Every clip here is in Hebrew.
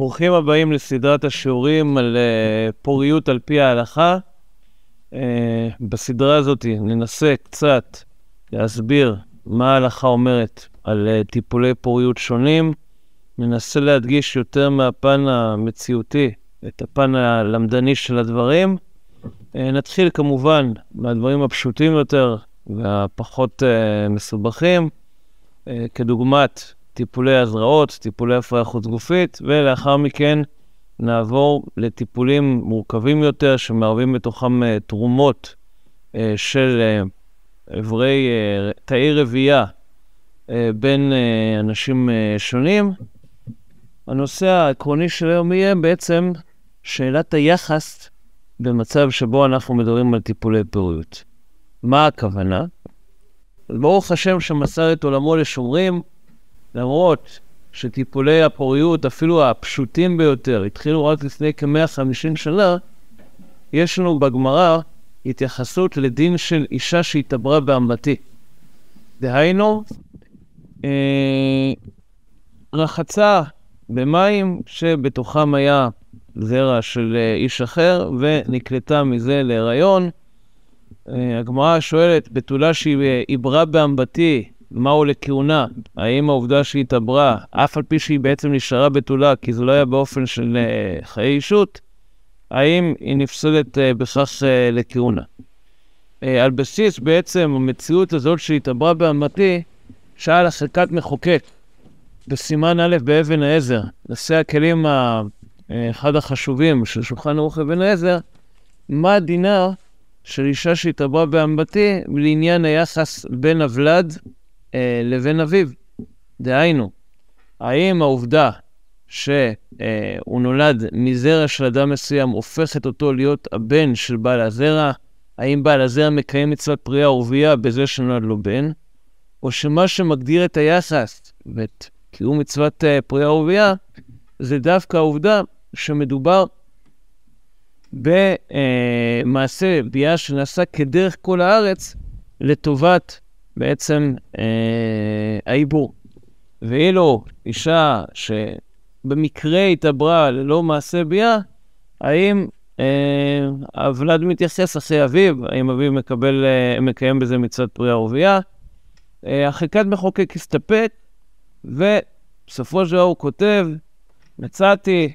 ברוכים הבאים לסדרת השיעורים על uh, פוריות על פי ההלכה. Uh, בסדרה הזאת ננסה קצת להסביר מה ההלכה אומרת על uh, טיפולי פוריות שונים. ננסה להדגיש יותר מהפן המציאותי את הפן הלמדני של הדברים. Uh, נתחיל כמובן מהדברים הפשוטים יותר והפחות uh, מסובכים, כדוגמת טיפולי הזרעות, טיפולי הפריה חוץ גופית, ולאחר מכן נעבור לטיפולים מורכבים יותר, שמערבים בתוכם uh, תרומות uh, של אברי, uh, תאי רבייה בין אנשים שונים. הנושא העקרוני של היום יהיה בעצם שאלת היחס במצב שבו אנחנו מדברים על טיפולי פוריות. מה הכוונה? ברוך השם שמסר את עולמו לשומרים, למרות שטיפולי הפוריות, אפילו הפשוטים ביותר, התחילו רק לפני כ-150 שנה, יש לנו בגמרא התייחסות לדין של אישה שהתעברה באמבטי. דהיינו, אה, רחצה במים שבתוכם היה זרע של אה, איש אחר ונקלטה מזה להיריון. אה, הגמרא שואלת, בתולה שהיא עיברה באמבטי, מהו לכהונה? האם העובדה שהיא התעברה, אף על פי שהיא בעצם נשארה בתולה, כי זה לא היה באופן של uh, חיי אישות, האם היא נפסלת uh, בכך uh, לכהונה? Uh, על בסיס בעצם המציאות הזאת שהתעברה באמתי, שאל החלקת מחוקק בסימן א' באבן העזר, נושא הכלים, ה... אחד החשובים של שולחן ערוך אבן העזר, מה דינה של אישה שהתעברה באמבטי לעניין היחס בין הוולד אה, לבין אביו. דהיינו, האם העובדה שהוא אה, נולד מזרע של אדם מסוים הופכת אותו להיות הבן של בעל הזרע? האם בעל הזרע מקיים מצוות פריאה ורבייה בזה שנולד לו בן? או שמה שמגדיר את היחס ואת קיום מצוות אה, פריאה ורבייה זה דווקא העובדה שמדובר במעשה ביאה שנעשה כדרך כל הארץ לטובת בעצם אה, העיבור. ואילו אישה שבמקרה התעברה ללא מעשה ביאה, האם אה, הוולד מתייחס אחרי אביו, האם אביו מקבל, אה, מקיים בזה מצוות פריאה ורבייה. אה, החלקת מחוקק הסתפק, ובסופו של דבר הוא כותב, מצאתי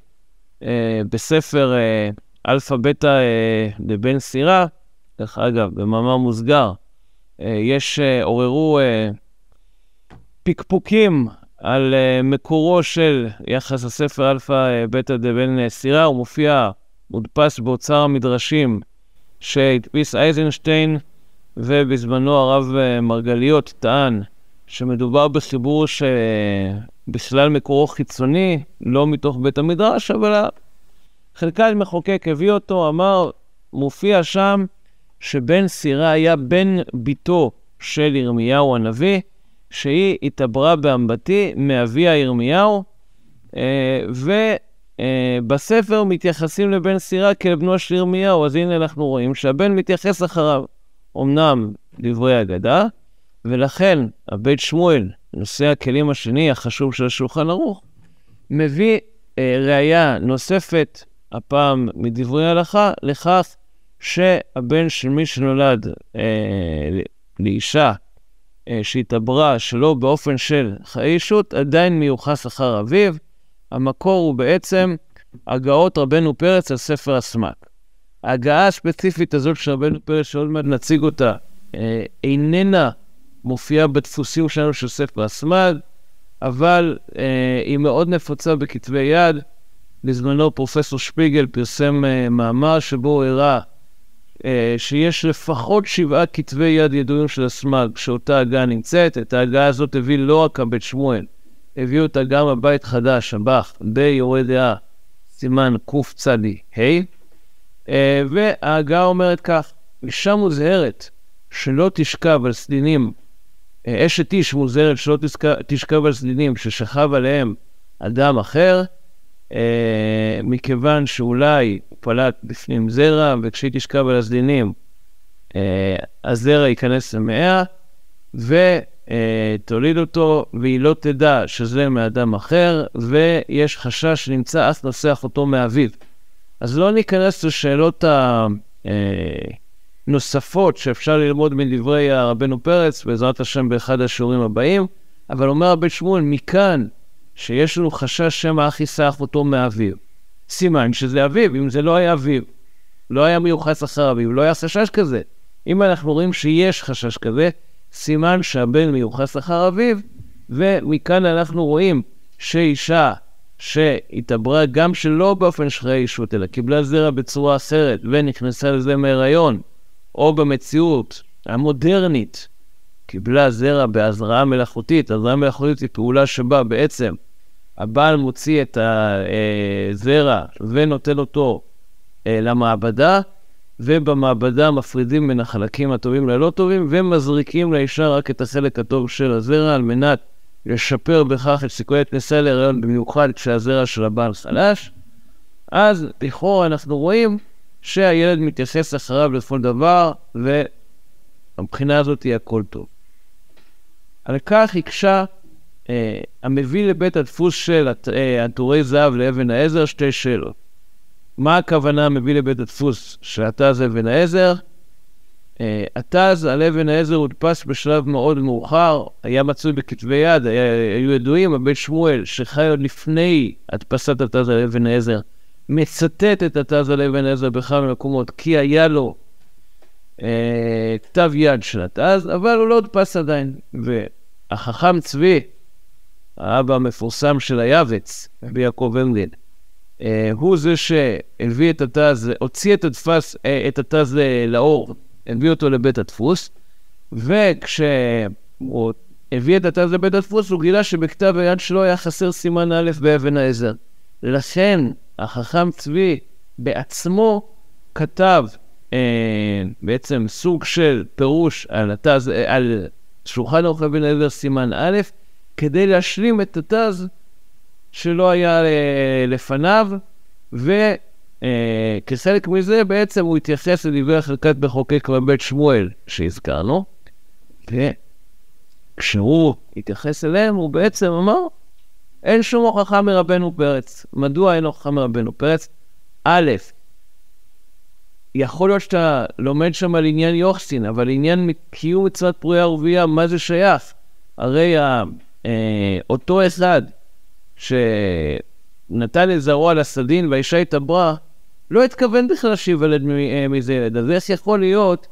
אה, בספר אה, אלפא בטא אה, לבן סירא, דרך אגב, במאמר מוסגר, יש, אה, עוררו אה, פקפוקים על מקורו של יחס הספר אלפא בטא דבן סירא, הוא מופיע, מודפס באוצר המדרשים שהדפיס אייזנשטיין, ובזמנו הרב מרגליות טען שמדובר בחיבור שבכלל מקורו חיצוני, לא מתוך בית המדרש, אבל חלקה מחוקק הביא אותו, אמר, מופיע שם שבן סירה היה בן ביתו של ירמיהו הנביא, שהיא התעברה באמבטי מאביה ירמיהו, אה, ובספר מתייחסים לבן סירה כאל בנו של ירמיהו, אז הנה אנחנו רואים שהבן מתייחס אחריו. אמנם דברי אגדה, ולכן הבית שמואל, נושא הכלים השני החשוב של השולחן ערוך, מביא אה, ראייה נוספת, הפעם מדברי הלכה, לכך שהבן של מי שנולד אה, לאישה אה, שהתעברה שלא באופן של חיי אישות, עדיין מיוחס אחר אביו. המקור הוא בעצם הגאות רבנו פרץ על ספר הסמ"ק. ההגעה הספציפית הזאת של רבנו פרץ, שעוד מעט נציג אותה, אה, איננה מופיעה בדפוסים שלנו של ספר הסמ"ג, אבל אה, היא מאוד נפוצה בכתבי יד. בזמנו פרופסור שפיגל פרסם אה, מאמר שבו הוא הראה אה, שיש לפחות שבעה כתבי יד ידועים של הסמ"ג, שאותה הגה נמצאת. את ההגה הזאת הביא לא רק הבית שמואל, הביאו אותה גם הבית חדש, הבח, ביורה דעה, סימן קצ"ה. אה, וההגה אומרת כך, אישה מוזהרת שלא תשכב על סדינים, אה, אשת איש מוזהרת שלא תשכב על סדינים ששכב עליהם אדם אחר, אה, מכיוון שאולי הוא פלט בפנים זרע, וכשהיא תשכב על הסדינים, אה, הזרע ייכנס למאה, אה, תוליד אותו, והיא לא תדע שזה מאדם אחר, ויש חשש שנמצא אף נוסח אותו מאביו. אז לא ניכנס לשאלות הנוספות שאפשר ללמוד מדברי הרבנו פרץ, בעזרת השם באחד השיעורים הבאים, אבל אומר הבן שמואל, מכאן שיש לנו חשש שמא אח יישא אותו מאביו, סימן שזה אביו, אם זה לא היה אביו, לא היה מיוחס אחר אביו, לא היה חשש כזה. אם אנחנו רואים שיש חשש כזה, סימן שהבן מיוחס אחר אביו, ומכאן אנחנו רואים שאישה שהתעברה גם שלא באופן שחיי אישות, אלא קיבלה זרע בצורה אחרת ונכנסה לזה מהיריון, או במציאות המודרנית, קיבלה זרע בהזרעה מלאכותית. הזרעה מלאכותית היא פעולה שבה בעצם הבעל מוציא את הזרע ונותן אותו אה, למעבדה, ובמעבדה מפרידים בין החלקים הטובים ללא טובים, ומזריקים לאישה רק את החלק הטוב של הזרע על מנת לשפר בכך את סיכויי הכניסה להיריון, במיוחד כשהזרע של הבעל חלש. אז לכאורה אנחנו רואים שהילד מתייחס אחריו לכל דבר, ומבחינה הזאת הכל טוב. על כך הקשה אה, המביא לבית הדפוס של אה, עטורי זהב לאבן העזר שתי שאלות. מה הכוונה מביא לבית הדפוס של התז אבן העזר? התז על אבן העזר הודפס בשלב מאוד מאוחר, היה מצוי בכתבי יד, היה, היו ידועים, הבית שמואל, שחי עוד לפני הדפסת התז על אבן העזר, מצטט את התז על אבן העזר בכמה מקומות, כי היה לו אה, כתב יד של התז, אבל הוא לא הודפס עדיין. והחכם צבי, האבא המפורסם של היעבץ, רבי יעקב אה, הוא זה שהביא את התז, הוציא את, הדפס, אה, את התז אה, לאור, הביא אותו לבית הדפוס, וכשהוא הביא את התז לבית הדפוס, הוא גילה שבכתב היד שלו היה חסר סימן א' באבן העזר. לכן החכם צבי בעצמו כתב אה, בעצם סוג של פירוש על, התז, על שולחן עורך אבן העזר סימן א', כדי להשלים את התז שלא היה אה, לפניו, וכחלק מזה בעצם הוא התייחס לדברי החלקת מחוקק בבית שמואל שהזכרנו, וכשהוא התייחס אליהם הוא בעצם אמר, אין שום הוכחה מרבנו פרץ. מדוע אין הוכחה מרבנו פרץ? א', יכול להיות שאתה לומד שם על עניין יוחסין, אבל עניין קיום מצוות פרויה ורבייה, מה זה שייך? הרי ה, אה, אותו אחד שנתן את זרוע לסדין והאישה התעברה, לא התכוון בכלל שיוולד אה, מזה ילד. אז איך יכול להיות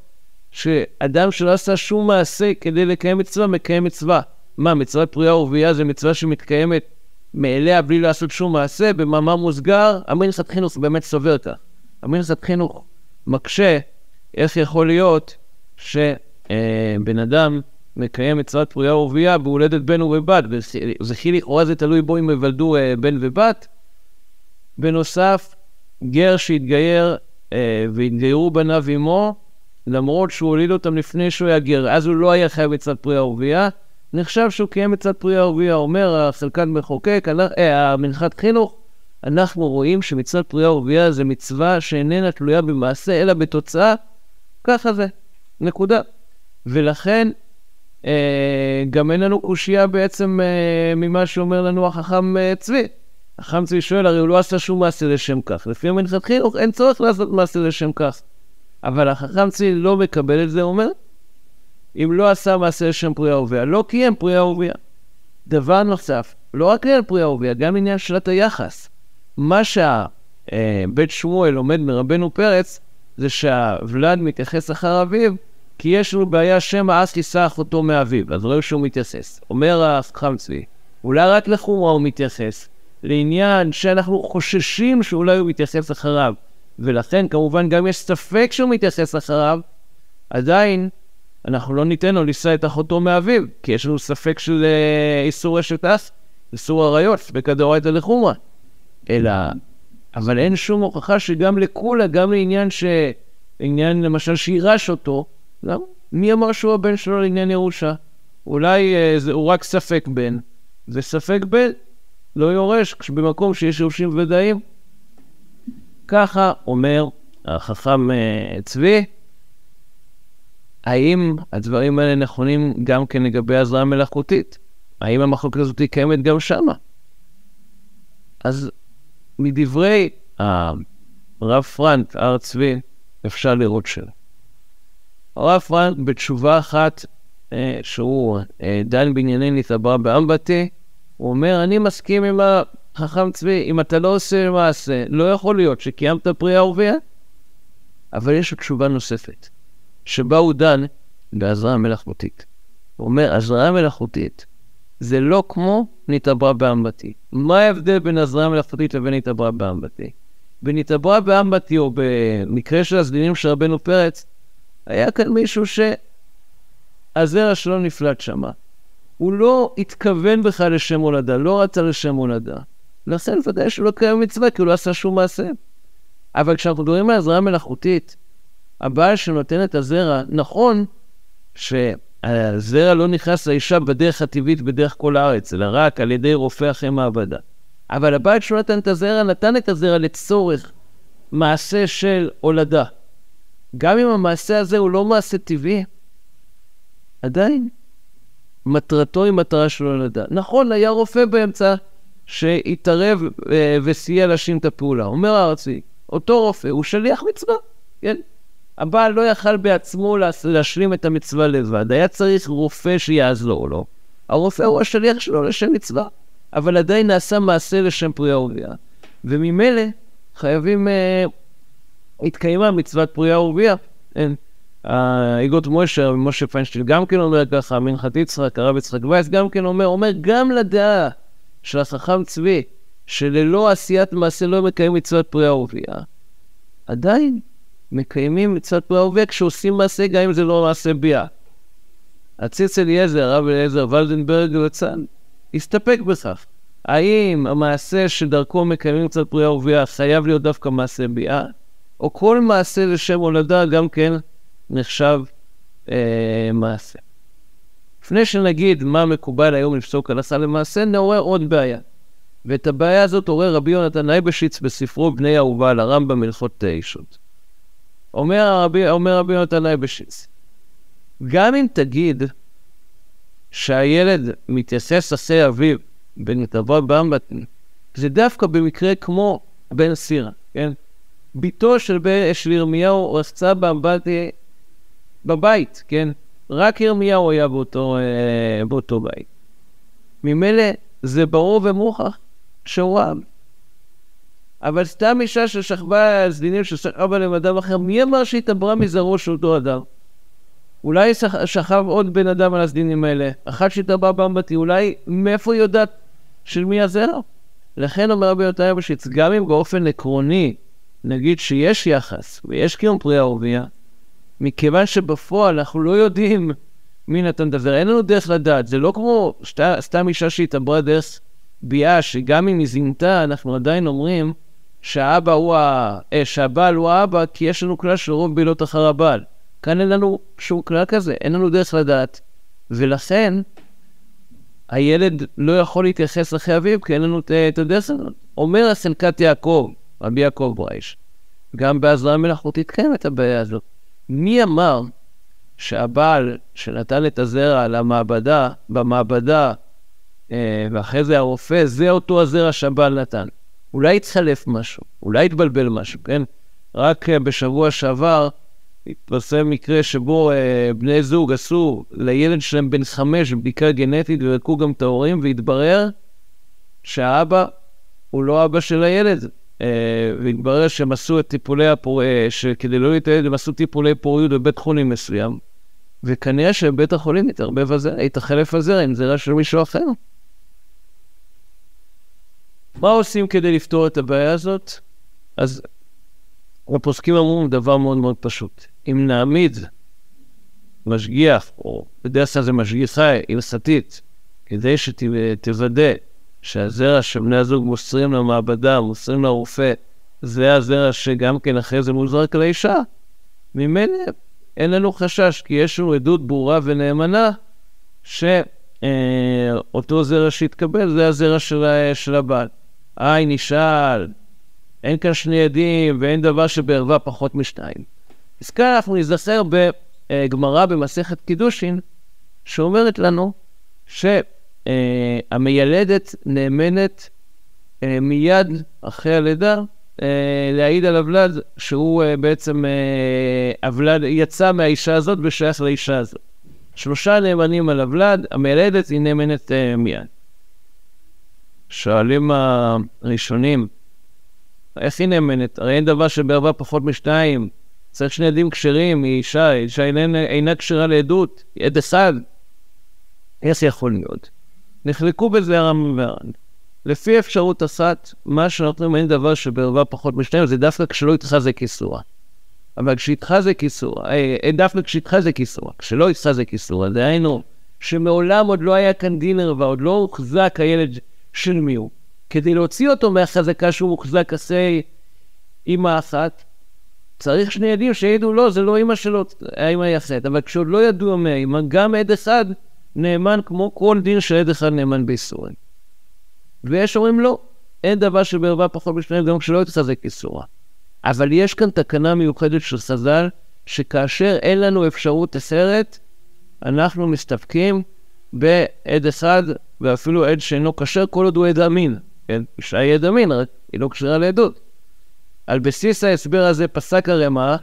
שאדם שלא עשה שום מעשה כדי לקיים מצווה, מקיים מצווה? מה, מצוות פריאה ורבייה זה מצווה שמתקיימת מאליה בלי לעשות שום מעשה? במאמר מוסגר, המנחת חינוך באמת סובר כך. המנחת חינוך מקשה איך יכול להיות שבן אדם מקיים מצוות פריאה ורבייה בהולדת בן ובת, וכי לכאורה זה תלוי בו אם יוולדו אה, בן ובת. בנוסף, גר שהתגייר אה, והתגיירו בניו עמו, למרות שהוא הוליד אותם לפני שהוא היה גר, אז הוא לא היה חייב מצוות פריאה ורבייה, נחשב שהוא קיים מצוות פריאה ורבייה. אומר החלקן מחוקק, אה, המנחת חינוך, אנחנו רואים שמצוות פריאה ורבייה זה מצווה שאיננה תלויה במעשה, אלא בתוצאה, ככה זה, נקודה. ולכן אה, גם אין לנו קושייה בעצם אה, ממה שאומר לנו החכם אה, צבי. החכם צבי שואל, הרי הוא לא עשה שום מעשה לשם כך. לפי המנחת חינוך אין צורך לעשות מעשה לשם כך. אבל החכם צבי לא מקבל את זה, הוא אומר, אם לא עשה מעשה לשם פריאה ורבייה, לא קיים פריאה ורבייה. דבר נוסף, לא רק לעניין פריאה ורבייה, גם עניין שאלת היחס. מה שהבית שמואל לומד מרבנו פרץ, זה שהוולד מתייחס אחר אביו כי יש לנו בעיה שמא אס תישא אחותו מאביו, אז רואים שהוא מתייחס. אומר החכם צבי, אולי רק לחומרה הוא מתייחס, לעניין שאנחנו חוששים שאולי הוא מתייחס אחריו, ולכן כמובן גם יש ספק שהוא מתייחס אחריו, עדיין אנחנו לא ניתן לו לישא את אחותו מאביו, כי יש לנו ספק של אה, איסור אשת אס, איסור עריות, בכדאורייתא לחומרה. אלא, אבל אין שום הוכחה שגם לכולה, גם לעניין ש... עניין למשל שירש אותו, למה? מי אמר שהוא הבן שלו לעניין ירושה? אולי אה, זה, הוא רק ספק בן, וספק בן לא יורש במקום שיש יורשים ודאים. ככה אומר החכם אה, צבי, האם הדברים האלה נכונים גם כן לגבי הזרעה מלאכותית? האם המחלוקת הזאת קיימת גם שמה? אז מדברי הרב פרנק, הר צבי, אפשר לראות שלא. הרב פרנק בתשובה אחת, אה, שהוא אה, דן בענייני נתעברה באמבטי, הוא אומר, אני מסכים עם החכם צבי, אם אתה לא עושה מעשה, לא יכול להיות שקיימת פרי ורבייה. אבל יש לו תשובה נוספת, שבה הוא דן בהזרעה מלאכותית. הוא אומר, הזרעה מלאכותית זה לא כמו נתעברה באמבטי. מה ההבדל בין הזרעה מלאכותית לבין נתעברה באמבטי? בנתעברה באמבטי, או במקרה של הסדינים של רבנו פרץ, היה כאן מישהו שהזרע שלו נפלט שמה. הוא לא התכוון בכלל לשם הולדה, לא רצה לשם הולדה. לכן ודאי שהוא לא קיים מצווה, כי הוא לא עשה שום מעשה. אבל כשאנחנו מדברים על הזרעה מלאכותית, הבעל שנותן את הזרע, נכון שהזרע לא נכנס לאישה בדרך הטבעית, בדרך כל הארץ, אלא רק על ידי רופא אחרי מעבדה. אבל הבעל שנותן את הזרע, נתן את הזרע לצורך מעשה של הולדה. גם אם המעשה הזה הוא לא מעשה טבעי, עדיין מטרתו היא מטרה של הולדה. נכון, היה רופא באמצע שהתערב אה, וסייע להשלים את הפעולה. אומר הארצי, אותו רופא הוא שליח מצווה, כן? הבעל לא יכל בעצמו להשלים את המצווה לבד, היה צריך רופא שיעזור לו. הרופא הוא השליח שלו לשם מצווה, אבל עדיין נעשה מעשה לשם פרי ורבייה. וממילא חייבים, אה, התקיימה מצוות פרי ורבייה. כן? איגוד מוישה, משה פיינשטיין גם כן אומר ככה, מנחת יצחק, הרב יצחק וייס גם כן אומר, אומר גם לדעה של החכם צבי, שללא עשיית מעשה לא מקיים מצוות פרי ורבייה, עדיין מקיימים פרי ורבייה כשעושים מעשה, גם אם זה לא מעשה ביאה. הציץ אליעזר, הרב אליעזר ולדנברג וצאן, הסתפק בכך. האם המעשה שדרכו מקיימים מצוות פרי ורבייה חייב להיות דווקא מעשה ביאה, או כל מעשה לשם הולדה גם כן נחשב אה, מעשה. לפני שנגיד מה מקובל היום לפסוק הלכה למעשה, נעורר עוד בעיה. ואת הבעיה הזאת עורר רבי יונתן אייבשיץ בספרו בני אהובה על הרמב"ם הלכות אישות. אומר רבי, יונתן אייבשיץ, גם אם תגיד שהילד מתייסס אחרי אביו בנתבוע באמבטין, זה דווקא במקרה כמו בן סירה, כן? בתו של, של ירמיהו רצה באמבטי בבית, כן? רק ירמיהו היה באותו, אה, באותו בית. ממילא זה ברור ומוכח שהוא רב. אבל סתם אישה ששכבה סדינים ששכבה להם אדם אחר, מי אמר שהתעברה מזרעו של אותו אדם? אולי שכב עוד בן אדם על הסדינים האלה, אחת שהתעברה באמבטי, אולי מאיפה היא יודעת של מי הזרע? לכן אומר רבי יונתן אבשיץ, גם אם באופן עקרוני נגיד שיש יחס ויש קיום פרי ערבייה, מכיוון שבפועל אנחנו לא יודעים מי נתן את הזרע, אין לנו דרך לדעת, זה לא כמו שת, סתם אישה שהתעברה דרך ביאה, שגם אם היא זינתה, אנחנו עדיין אומרים שהאבא הוא ה... אה, שהבעל הוא האבא, כי יש לנו כלל של רוב בעילות אחר הבעל. כאן אין לנו שום כלל כזה, אין לנו דרך לדעת. ולכן, הילד לא יכול להתייחס אחרי אביו, כי אין לנו את הדרך הזאת. אומר הסנקת יעקב, רבי יעקב ברייש, גם בהזרעה מלאכותית קיימת הבעיה הזאת. מי אמר שהבעל שנתן את הזרע למעבדה, במעבדה, אה, ואחרי זה הרופא, זה אותו הזרע שהבעל נתן. אולי התחלף משהו, אולי התבלבל משהו, כן? רק אה, בשבוע שעבר התפרסם מקרה שבו אה, בני זוג עשו לילד שלהם בן חמש בדיקה גנטית ובדקו גם את ההורים, והתברר שהאבא הוא לא אבא של הילד, אה, והתברר שהם עשו את טיפולי הפוריות, אה, שכדי לא להתעלד הם עשו טיפולי פוריות בבית חולים מסוים, וכנראה שבית החולים התערבב הזרע, התחלף הזרע עם זרע של מישהו אחר. מה עושים כדי לפתור את הבעיה הזאת? אז הפוסקים אמרו דבר מאוד מאוד פשוט. אם נעמיד משגיח, או בדרך כלל זה משגיחה הלכתית, כדי שתוודא שהזרע שבני הזוג מוסרים למעבדה, מוסרים לרופא, זה הזרע שגם כן אחרי זה מוזרק לאישה, ממילא אין לנו חשש, כי יש לנו עדות ברורה ונאמנה שאותו זרע שהתקבל זה הזרע של, של הבעל. היי, נשאל, אין כאן שני עדים ואין דבר שבערווה פחות משניים. אז כאן אנחנו נזכר אה, גמרא במסכת קידושין, שאומרת לנו שהמיילדת נאמנת אה, מיד אחרי הלידה אה, להעיד על הוולד שהוא אה, בעצם הוולד יצא מהאישה הזאת ושייך לאישה הזאת. שלושה נאמנים על הוולד, המיילדת היא נאמנת מיד. שואלים הראשונים, איך היא נאמנת? הרי אין דבר שבערבה פחות משניים. צריך שני עדים כשרים, היא אישה, אישה אינה, כשרה לעדות, עד אחד. איך זה יכול להיות? נחלקו בזה הרמב"ם והר"ן. לפי אפשרות אחת, מה שאנחנו אומרים, אין דבר שבערבה פחות משניים, זה דווקא כשלא התחזק איסורה. אבל כשהתחזק איסורה, אה, אה, דווקא כשהתחזק איסורה, כשלא התחזק איסורה, דהיינו, שמעולם עוד לא היה כאן דין ערווה, עוד לא הוחזק הילד של מי הוא. כדי להוציא אותו מהחזקה שהוא מוחזק אחרי אימא אחת, צריך שני עדים שידעו, לא, זה לא אימא שלו, האימא היחד. אבל כשעוד לא ידוע מהאימא, גם עד אחד נאמן כמו כל דין שעד אחד נאמן באיסורים. ויש אומרים לא, אין דבר שבערבה פחות משניים גם כשלא יתחזק איסורה. אבל יש כאן תקנה מיוחדת של חז"ל, שכאשר אין לנו אפשרות אחרת, אנחנו מסתפקים בעד אחד, ואפילו עד שאינו כשר, כל עוד הוא עד אמין. כן? אישה היא עד אמין, רק היא לא כשרה לעדות. על בסיס ההסבר הזה פסק הרמ"א,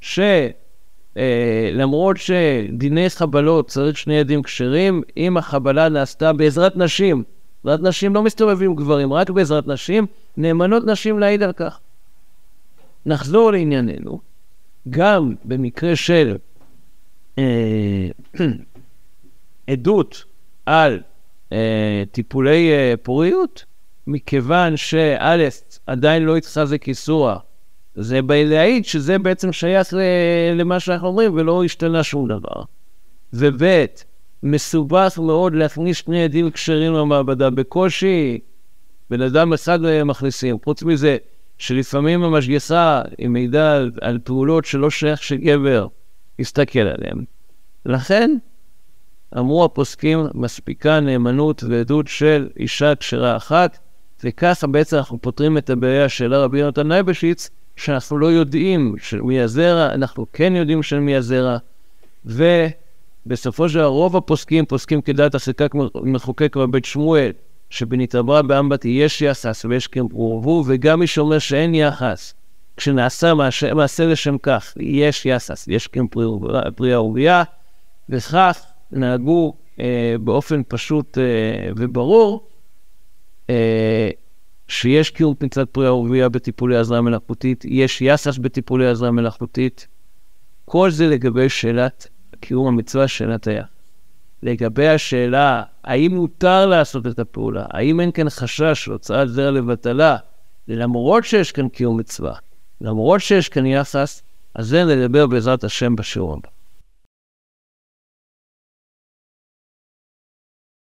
שלמרות אה, שדיני חבלות צריך שני עדים כשרים, אם החבלה נעשתה בעזרת נשים, בעזרת נשים לא מסתובבים גברים, רק בעזרת נשים, נאמנות נשים להעיד על כך. נחזור לענייננו, גם במקרה של אה, עדות על אה, טיפולי אה, פוריות, מכיוון שא', עדיין לא התחזק איסורה, זה להעיד שזה בעצם שייך למה שאנחנו אומרים ולא השתנה שום דבר. וב', מסובך מאוד להכניס שני עדים כשרים למעבדה. בקושי בן אדם אחד מכניסים. חוץ מזה, שלפעמים המשגיחה היא מידע על פעולות שלא שייך שגבר יסתכל עליהן. לכן, אמרו הפוסקים, מספיקה נאמנות ועדות של אישה כשרה אחת, וככה בעצם אנחנו פותרים את הבעיה של רבי יונתן נייבשיץ, שאנחנו לא יודעים של מי הזרע, אנחנו כן יודעים של מי הזרע, ובסופו של דבר רוב הפוסקים פוסקים כדעת החזקה מחוקק בבית שמואל, שבנתעברה באמבטי יש יחס ויש כמפורבו, וגם מי שאומר שאין יחס, כשנעשה מעשה, מעשה לשם כך, יש יחס, יש כפרי ערבייה, וכך נהגו אה, באופן פשוט אה, וברור, אה, שיש קיום פנצת פרי ערבייה בטיפולי עזרה מלאכותית, יש יחס בטיפולי עזרה מלאכותית. כל זה לגבי שאלת קיום המצווה, שאלת היחס. לגבי השאלה האם מותר לעשות את הפעולה, האם אין כאן חשש של הוצאת זרע לבטלה, למרות שיש כאן קיום מצווה, למרות שיש כאן יחס, אז זה נדבר בעזרת השם בשיעור הבא.